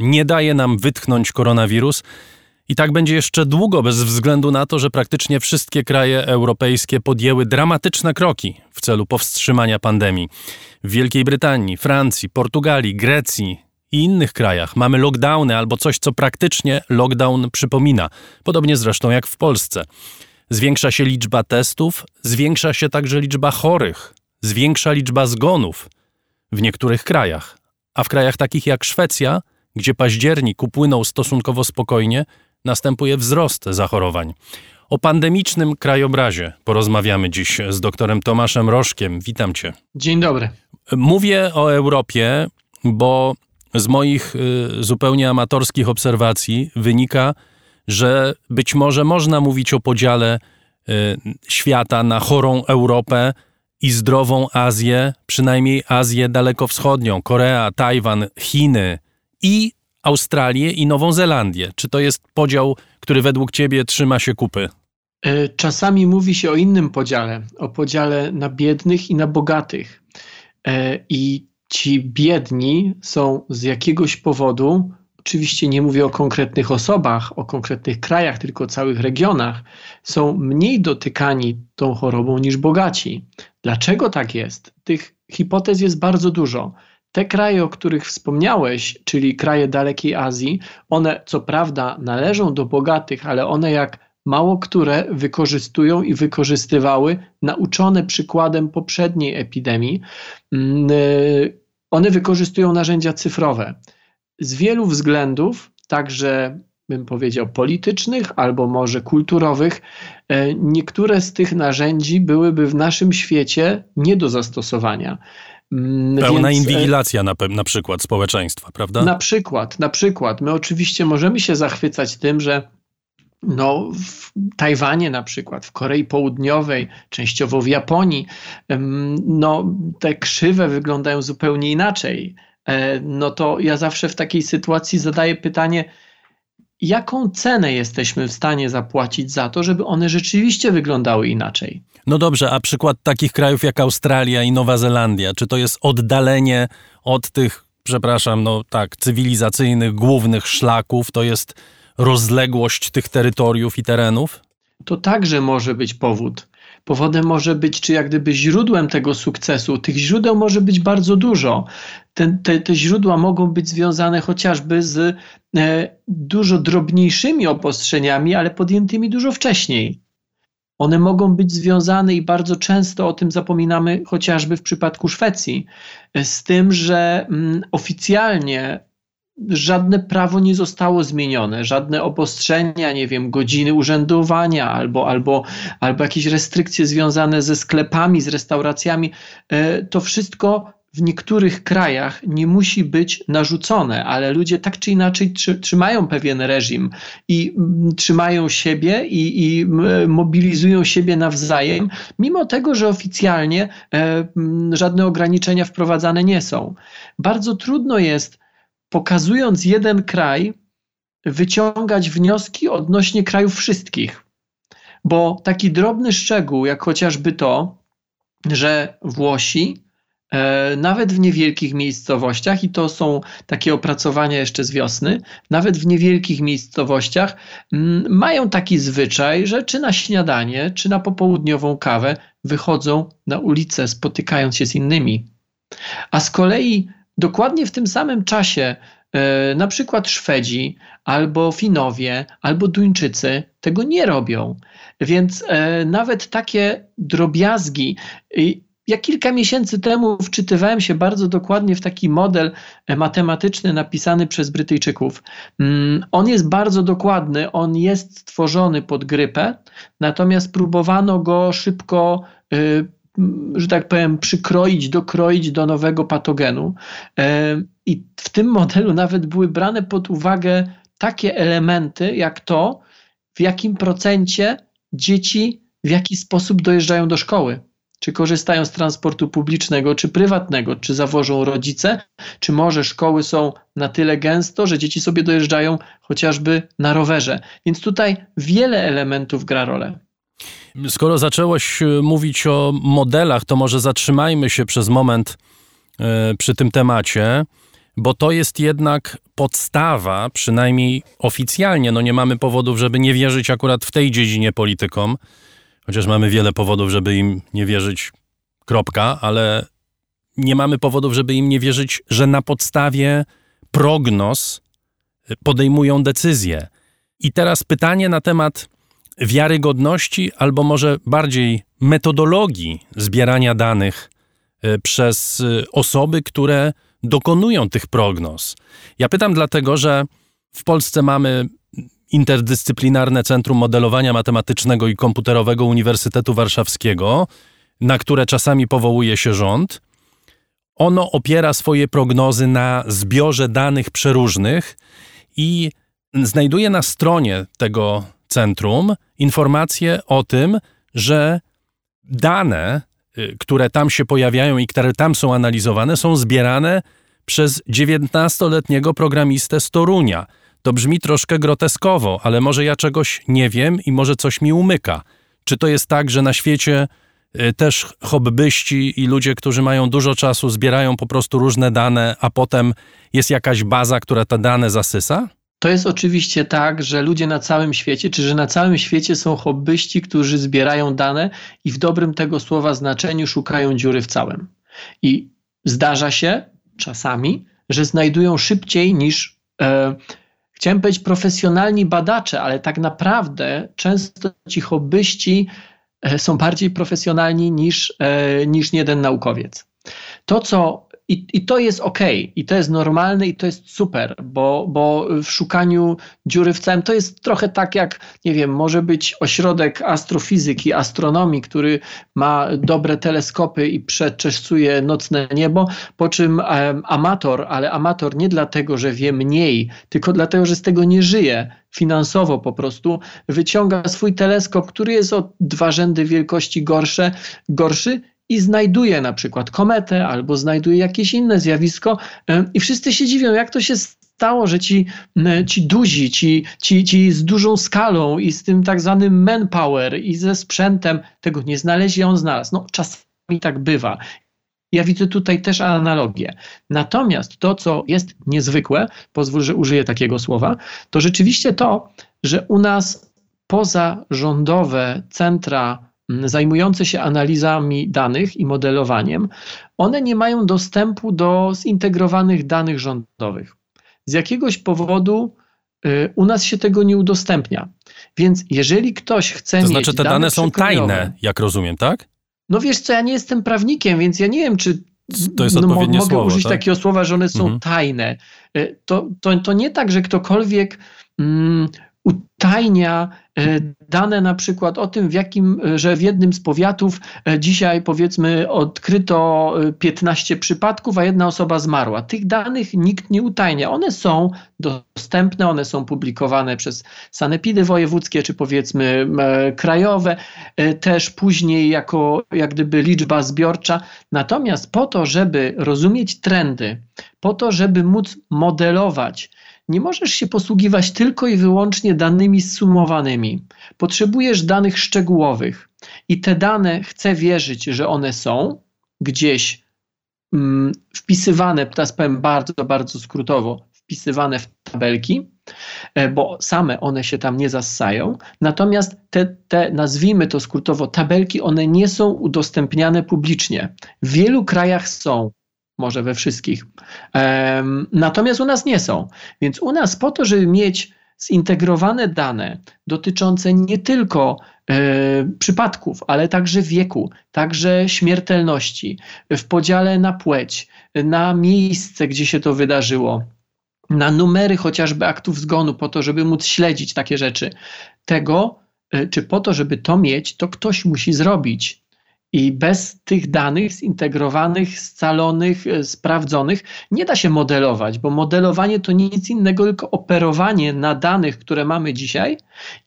Nie daje nam wytchnąć koronawirus. I tak będzie jeszcze długo, bez względu na to, że praktycznie wszystkie kraje europejskie podjęły dramatyczne kroki w celu powstrzymania pandemii. W Wielkiej Brytanii, Francji, Portugalii, Grecji i innych krajach mamy lockdowny albo coś, co praktycznie lockdown przypomina, podobnie zresztą jak w Polsce. Zwiększa się liczba testów, zwiększa się także liczba chorych, zwiększa liczba zgonów w niektórych krajach. A w krajach takich jak Szwecja, gdzie październik upłynął stosunkowo spokojnie, następuje wzrost zachorowań. O pandemicznym krajobrazie porozmawiamy dziś z doktorem Tomaszem Rożkiem. Witam cię. Dzień dobry. Mówię o Europie, bo z moich y, zupełnie amatorskich obserwacji wynika, że być może można mówić o podziale y, świata na chorą Europę i zdrową Azję, przynajmniej Azję dalekowschodnią, Korea, Tajwan, Chiny i Australię i Nową Zelandię. Czy to jest podział, który według ciebie trzyma się kupy? E, czasami mówi się o innym podziale, o podziale na biednych i na bogatych. E, I ci biedni są z jakiegoś powodu, oczywiście nie mówię o konkretnych osobach, o konkretnych krajach, tylko o całych regionach, są mniej dotykani tą chorobą niż bogaci. Dlaczego tak jest? Tych hipotez jest bardzo dużo. Te kraje, o których wspomniałeś, czyli kraje dalekiej Azji, one co prawda należą do bogatych, ale one jak mało które wykorzystują i wykorzystywały, nauczone przykładem poprzedniej epidemii, mm, y, one wykorzystują narzędzia cyfrowe. Z wielu względów, także bym powiedział politycznych albo może kulturowych, e, niektóre z tych narzędzi byłyby w naszym świecie nie do zastosowania. Mm, Pełna Więc, e, inwigilacja na, na przykład społeczeństwa, prawda? Na przykład, na przykład. My oczywiście możemy się zachwycać tym, że no, w Tajwanie na przykład, w Korei Południowej, częściowo w Japonii, no, te krzywe wyglądają zupełnie inaczej. E, no to ja zawsze w takiej sytuacji zadaję pytanie, jaką cenę jesteśmy w stanie zapłacić za to, żeby one rzeczywiście wyglądały inaczej. No dobrze, a przykład takich krajów jak Australia i Nowa Zelandia, czy to jest oddalenie od tych, przepraszam, no tak, cywilizacyjnych głównych szlaków, to jest rozległość tych terytoriów i terenów? To także może być powód. Powodem może być, czy jak gdyby źródłem tego sukcesu. Tych źródeł może być bardzo dużo. Te, te, te źródła mogą być związane chociażby z e, dużo drobniejszymi obostrzeniami, ale podjętymi dużo wcześniej. One mogą być związane i bardzo często o tym zapominamy, chociażby w przypadku Szwecji, z tym, że mm, oficjalnie żadne prawo nie zostało zmienione, żadne obostrzenia, nie wiem, godziny urzędowania albo, albo, albo jakieś restrykcje związane ze sklepami, z restauracjami. E, to wszystko w niektórych krajach nie musi być narzucone, ale ludzie tak czy inaczej trzymają pewien reżim i mm, trzymają siebie i, i mobilizują siebie nawzajem, mimo tego, że oficjalnie e, żadne ograniczenia wprowadzane nie są. Bardzo trudno jest, pokazując jeden kraj, wyciągać wnioski odnośnie krajów wszystkich. Bo taki drobny szczegół, jak chociażby to, że Włosi nawet w niewielkich miejscowościach, i to są takie opracowania jeszcze z wiosny, nawet w niewielkich miejscowościach mm, mają taki zwyczaj, że czy na śniadanie, czy na popołudniową kawę wychodzą na ulicę, spotykając się z innymi. A z kolei dokładnie w tym samym czasie e, na przykład Szwedzi, albo Finowie, albo Duńczycy tego nie robią. Więc e, nawet takie drobiazgi, ja kilka miesięcy temu wczytywałem się bardzo dokładnie w taki model e, matematyczny napisany przez Brytyjczyków. Mm, on jest bardzo dokładny, on jest stworzony pod grypę, natomiast próbowano go szybko y, że tak powiem, przykroić, dokroić do nowego patogenu. E, I w tym modelu nawet były brane pod uwagę takie elementy, jak to, w jakim procencie dzieci w jaki sposób dojeżdżają do szkoły czy korzystają z transportu publicznego, czy prywatnego, czy zawożą rodzice, czy może szkoły są na tyle gęsto, że dzieci sobie dojeżdżają chociażby na rowerze. Więc tutaj wiele elementów gra rolę. Skoro zaczęłoś e, mówić o modelach, to może zatrzymajmy się przez moment e, przy tym temacie, bo to jest jednak podstawa, przynajmniej oficjalnie. No nie mamy powodów, żeby nie wierzyć akurat w tej dziedzinie politykom, chociaż mamy wiele powodów, żeby im nie wierzyć, kropka, ale nie mamy powodów, żeby im nie wierzyć, że na podstawie prognoz podejmują decyzje. I teraz pytanie na temat wiarygodności, albo może bardziej metodologii zbierania danych e, przez e, osoby, które dokonują tych prognoz. Ja pytam dlatego, że w Polsce mamy Interdyscyplinarne Centrum Modelowania Matematycznego i Komputerowego Uniwersytetu Warszawskiego, na które czasami powołuje się rząd. Ono opiera swoje prognozy na zbiorze danych przeróżnych i znajduje na stronie tego centrum informacje o tym, że dane, y, które tam się pojawiają i które tam są analizowane, są zbierane przez 19-letniego programistę z Torunia. To brzmi troszkę groteskowo, ale może ja czegoś nie wiem i może coś mi umyka. Czy to jest tak, że na świecie y, też hobbyści i ludzie, którzy mają dużo czasu, zbierają po prostu różne dane, a potem jest jakaś baza, która te dane zasysa? To jest oczywiście tak, że ludzie na całym świecie, czy że na całym świecie są hobbyści, którzy zbierają dane i w dobrym tego słowa znaczeniu szukają dziury w całym. I zdarza się czasami, że znajdują szybciej niż, e, chciałem powiedzieć, profesjonalni badacze, ale tak naprawdę często ci hobbyści e, są bardziej profesjonalni niż, e, niż jeden naukowiec. To, co i, I to jest ok, i to jest normalne, i to jest super, bo, bo w szukaniu dziury w całym to jest trochę tak jak, nie wiem, może być ośrodek astrofizyki, astronomii, który ma dobre teleskopy i przeczesuje nocne niebo, po czym amator, ale amator nie dlatego, że wie mniej, tylko dlatego, że z tego nie żyje finansowo po prostu, wyciąga swój teleskop, który jest o dwa rzędy wielkości gorsze, gorszy i znajduje na przykład kometę albo znajduje jakieś inne zjawisko i wszyscy się dziwią, jak to się stało, że ci, ci duzi, ci, ci, ci z dużą skalą i z tym tak zwanym manpower i ze sprzętem tego nie znaleźli, a on znalazł. No czasami tak bywa. Ja widzę tutaj też analogię. Natomiast to, co jest niezwykłe, pozwól, że użyję takiego słowa, to rzeczywiście to, że u nas pozarządowe centra zajmujące się analizami danych i modelowaniem, one nie mają dostępu do zintegrowanych danych rządowych. Z jakiegoś powodu y, u nas się tego nie udostępnia. Więc jeżeli ktoś chce to znaczy, te dane, dane są tajne, jak rozumiem, tak? No wiesz co, ja nie jestem prawnikiem, więc ja nie wiem, czy. To jest no, mogę słowo, użyć tak? takiego słowa, że one są mhm. tajne. Y, to, to, to nie tak, że ktokolwiek. Mm, utajnia dane na przykład o tym, w jakim, e, że w jednym z powiatów e, dzisiaj powiedzmy odkryto 15 przypadków, a jedna osoba zmarła. Tych danych nikt nie utajnia. One są dostępne, one są publikowane przez sanepidy wojewódzkie, czy powiedzmy krajowe, też później jako jak gdyby liczba zbiorcza. Natomiast po to, żeby rozumieć trendy, po to, żeby móc modelować, nie możesz się posługiwać tylko i wyłącznie danymi zsumowanymi. Potrzebujesz danych szczegółowych i te dane chcę wierzyć, że one są gdzieś mm, wpisywane, teraz powiem bardzo, bardzo skrótowo, wpisywane w tabelki, e, bo same one się tam nie zassają. Natomiast te, te, nazwijmy to skrótowo, tabelki, one nie są udostępniane publicznie. W wielu krajach są może we wszystkich. Natomiast u nas nie są. Więc u nas po to, żeby mieć zintegrowane dane dotyczące nie tylko e, przypadków, ale także wieku, także śmiertelności, w podziale na płeć, na miejsce, gdzie się to wydarzyło, na numery chociażby aktów zgonu, po to, żeby móc śledzić takie rzeczy. Tego, e, czy po to, żeby to mieć, to ktoś musi zrobić. I bez tych danych zintegrowanych, scalonych, e, sprawdzonych nie da się modelować, bo modelowanie to nic innego, tylko operowanie na danych, które mamy dzisiaj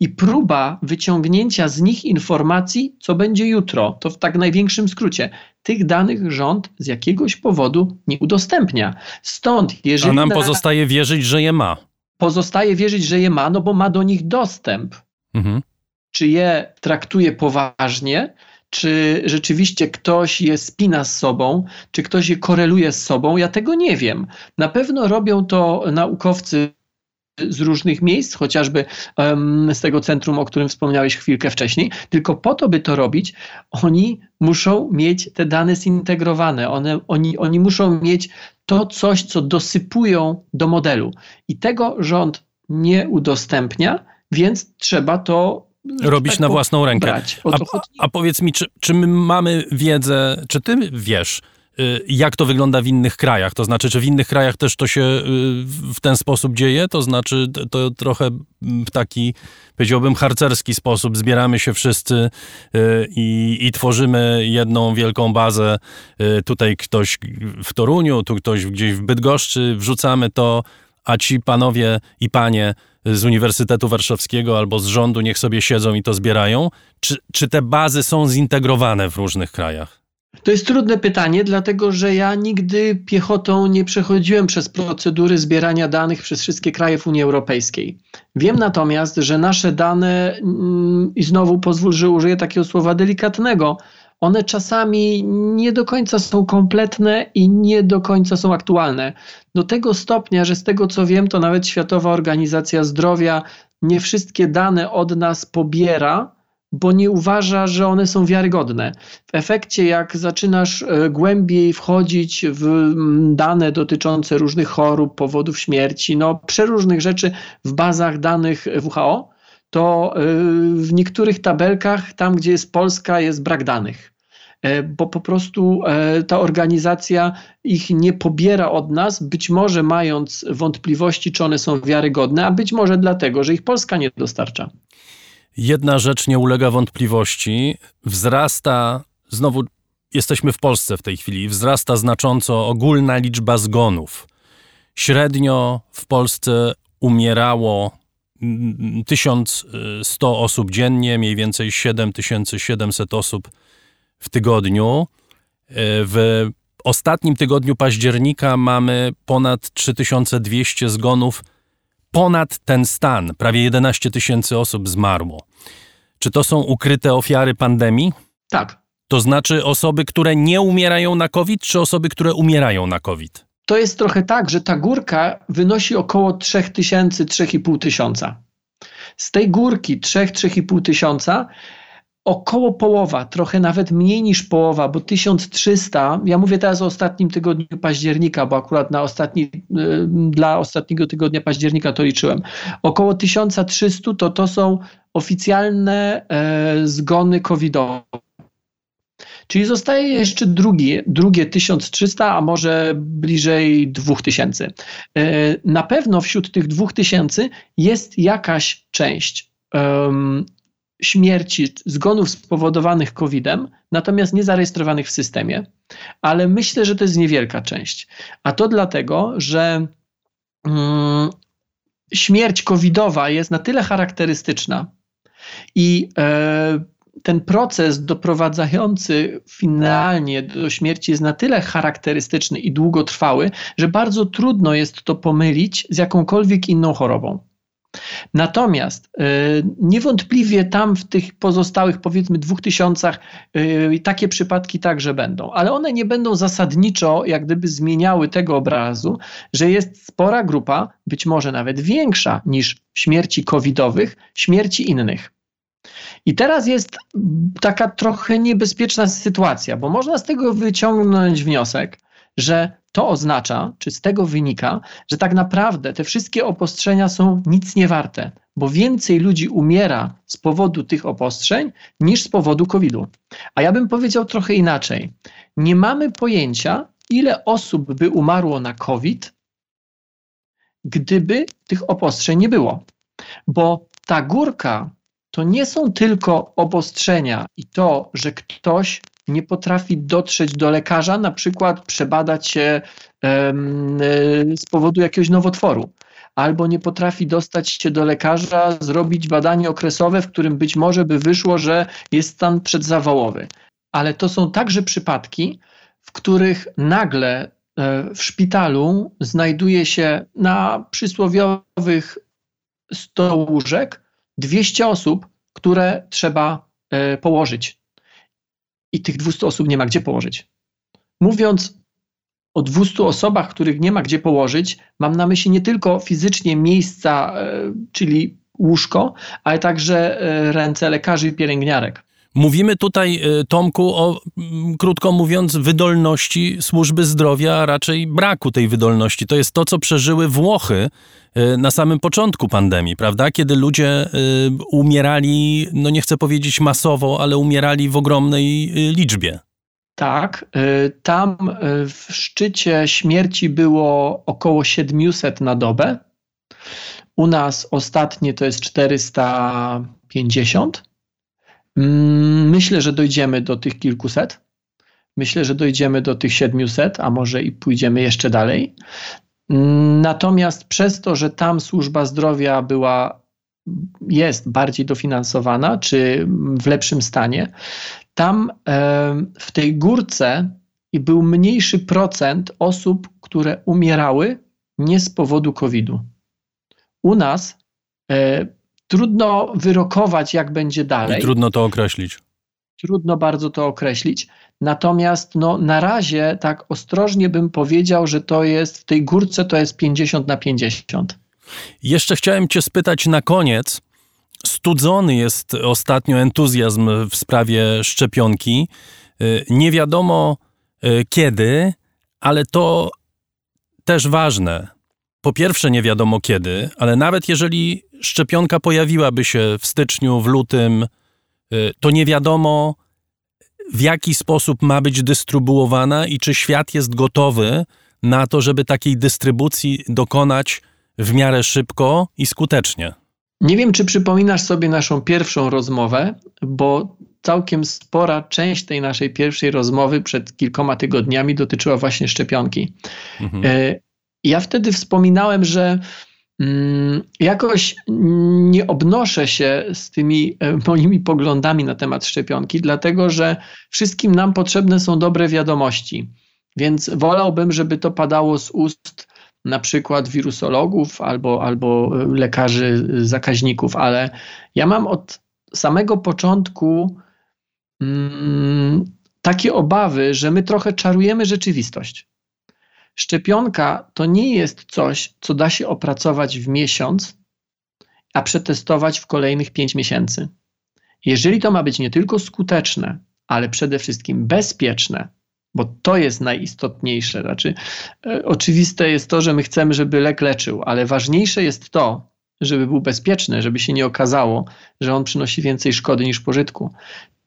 i próba wyciągnięcia z nich informacji, co będzie jutro. To w tak największym skrócie. Tych danych rząd z jakiegoś powodu nie udostępnia. Stąd, jeżeli. A nam pozostaje wierzyć, że je ma. Pozostaje wierzyć, że je ma, no bo ma do nich dostęp. Mhm. Czy je traktuje poważnie, czy rzeczywiście ktoś je spina z sobą, czy ktoś je koreluje z sobą, ja tego nie wiem. Na pewno robią to naukowcy z różnych miejsc, chociażby um, z tego centrum, o którym wspomniałeś chwilkę wcześniej, tylko po to, by to robić, oni muszą mieć te dane zintegrowane, one, oni, oni muszą mieć to coś, co dosypują do modelu. I tego rząd nie udostępnia, więc trzeba to robić tak na własną rękę. A, a, powiedz mi, czy, czy my mamy wiedzę, czy ty wiesz, y, jak to wygląda w innych krajach? To znaczy, czy w innych krajach też to się y, w ten sposób dzieje? To znaczy, to trochę w taki, powiedziałbym, harcerski sposób zbieramy się wszyscy y, i, i tworzymy jedną wielką bazę. Tutaj ktoś w Toruniu, tu ktoś gdzieś w Bydgoszczy, wrzucamy to, a ci panowie i panie z Uniwersytetu Warszawskiego albo z rządu niech sobie siedzą i to zbierają? Czy, czy te bazy są zintegrowane w różnych krajach? To jest trudne pytanie, dlatego że ja nigdy piechotą nie przechodziłem przez procedury zbierania danych przez wszystkie kraje w Unii Europejskiej. Wiem natomiast, że nasze dane, mm, i znowu pozwól, że użyję takiego słowa delikatnego, one czasami nie do końca są kompletne i nie do końca są aktualne. Do tego stopnia, że z tego co wiem, to nawet Światowa Organizacja Zdrowia nie wszystkie dane od nas pobiera, bo nie uważa, że one są wiarygodne. W efekcie, jak zaczynasz e, głębiej wchodzić w mm, dane dotyczące różnych chorób, powodów śmierci, no przeróżnych rzeczy w bazach danych WHO, to e, w niektórych tabelkach, tam gdzie jest Polska, jest brak danych. E, bo po prostu e, ta organizacja ich nie pobiera od nas, być może mając wątpliwości, czy one są wiarygodne, a być może dlatego, że ich Polska nie dostarcza. Jedna rzecz nie ulega wątpliwości. Wzrasta, znowu jesteśmy w Polsce w tej chwili, wzrasta znacząco ogólna liczba zgonów. Średnio w Polsce umierało 1100 osób dziennie, mniej więcej 7700 osób w tygodniu. E, w ostatnim tygodniu października mamy ponad 3200 zgonów. Ponad ten stan, prawie 11 tysięcy osób zmarło. Czy to są ukryte ofiary pandemii? Tak. To znaczy osoby, które nie umierają na COVID, czy osoby, które umierają na COVID? To jest trochę tak, że ta górka wynosi około 3000, 3500 tysiąca. Z tej górki 3-3,5 tysiąca około połowa, trochę nawet mniej niż połowa, bo 1300, ja mówię teraz o ostatnim tygodniu października, bo akurat na ostatni, y, dla ostatniego tygodnia października to liczyłem. Około 1300 to to są oficjalne e, zgony covidowe. Czyli zostaje jeszcze drugie, drugie 1300, a może bliżej 2000. E, na pewno wśród tych 2000 jest jakaś część śmierci, zgonów spowodowanych COVID-em, natomiast nie zarejestrowanych w systemie, ale myślę, że to jest niewielka część. A to dlatego, że mm, śmierć covidowa jest na tyle charakterystyczna i e, ten proces doprowadzający finalnie do śmierci jest na tyle charakterystyczny i długotrwały, że bardzo trudno jest to pomylić z jakąkolwiek inną chorobą. Natomiast y, niewątpliwie tam w tych pozostałych powiedzmy dwóch tysiącach y, takie przypadki także będą, ale one nie będą zasadniczo jak gdyby zmieniały tego obrazu, że jest spora grupa, być może nawet większa niż śmierci covidowych, śmierci innych. I teraz jest taka trochę niebezpieczna sytuacja, bo można z tego wyciągnąć wniosek, że to oznacza, czy z tego wynika, że tak naprawdę te wszystkie obostrzenia są nic nie warte, bo więcej ludzi umiera z powodu tych obostrzeń niż z powodu COVID-u. A ja bym powiedział trochę inaczej. Nie mamy pojęcia, ile osób by umarło na COVID, gdyby tych obostrzeń nie było. Bo ta górka to nie są tylko obostrzenia i to, że ktoś nie potrafi dotrzeć do lekarza, na przykład przebadać się e, z powodu jakiegoś nowotworu, albo nie potrafi dostać się do lekarza, zrobić badanie okresowe, w którym być może by wyszło, że jest stan przedzawałowy. Ale to są także przypadki, w których nagle e, w szpitalu znajduje się na przysłowiowych 100 łóżek 200 osób, które trzeba e, położyć i tych 200 osób nie ma gdzie położyć. Mówiąc o 200 osobach, których nie ma gdzie położyć, mam na myśli nie tylko fizycznie miejsca, e, czyli łóżko, ale także e, ręce lekarzy i pielęgniarek. Mówimy tutaj, e, Tomku, o, krótko mówiąc, wydolności służby zdrowia, a raczej braku tej wydolności. To jest to, co przeżyły Włochy na samym początku pandemii, prawda? Kiedy ludzie umierali, no nie chcę powiedzieć masowo, ale umierali w ogromnej liczbie. Tak, y, tam y, w szczycie śmierci było około 700 na dobę. U nas ostatnie to jest 450. Mm, myślę, że dojdziemy do tych kilkuset. Myślę, że dojdziemy do tych 700, a może i pójdziemy jeszcze dalej. Mm, natomiast przez to, że tam służba zdrowia była, jest bardziej dofinansowana, czy w lepszym stanie, tam w tej górce był mniejszy procent osób, które umierały nie z powodu COVID-u. U nas e, trudno wyrokować, jak będzie dalej. I trudno to określić. Trudno bardzo to określić. Natomiast no, na razie tak ostrożnie bym powiedział, że to jest w tej górce to jest 50 na 50. Jeszcze chciałem Cię spytać na koniec, Studzony jest ostatnio entuzjazm w sprawie szczepionki. Y, nie wiadomo y, kiedy, ale to też ważne. Po pierwsze, nie wiadomo kiedy, ale nawet jeżeli szczepionka pojawiłaby się w styczniu, w lutym, y, to nie wiadomo, w jaki sposób ma być dystrybuowana i czy świat jest gotowy na to, żeby takiej dystrybucji dokonać w miarę szybko i skutecznie. Nie wiem, czy przypominasz sobie naszą pierwszą rozmowę, bo całkiem spora część tej naszej pierwszej rozmowy przed kilkoma tygodniami dotyczyła właśnie szczepionki. Mhm. E, ja wtedy wspominałem, że mm, jakoś nie obnoszę się z tymi e, moimi poglądami na temat szczepionki, dlatego że wszystkim nam potrzebne są dobre wiadomości. Więc wolałbym, żeby to padało z ust na przykład wirusologów albo, albo lekarzy zakaźników, ale ja mam od samego początku mm, takie obawy, że my trochę czarujemy rzeczywistość. Szczepionka to nie jest coś, co da się opracować w miesiąc, a przetestować w kolejnych pięć miesięcy. Jeżeli to ma być nie tylko skuteczne, ale przede wszystkim bezpieczne, bo to jest najistotniejsze. Znaczy, e, oczywiste jest to, że my chcemy, żeby lek leczył, ale ważniejsze jest to, żeby był bezpieczny, żeby się nie okazało, że on przynosi więcej szkody niż pożytku.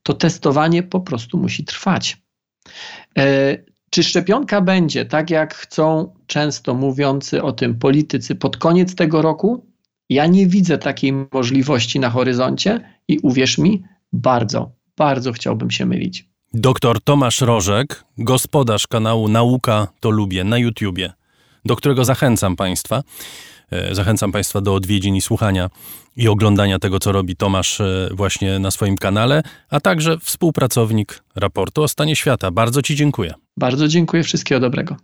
To testowanie po prostu musi trwać. E, czy szczepionka będzie, tak jak chcą często mówiący o tym politycy, pod koniec tego roku? Ja nie widzę takiej możliwości na horyzoncie i uwierz mi, bardzo, bardzo chciałbym się mylić. Doktor Tomasz Rożek, gospodarz kanału Nauka to Lubię na YouTubie, do którego zachęcam Państwa. E, zachęcam Państwa do odwiedzin i słuchania i oglądania tego, co robi Tomasz e, właśnie na swoim kanale, a także współpracownik raportu o stanie świata. Bardzo Ci dziękuję. Bardzo dziękuję, wszystkiego dobrego.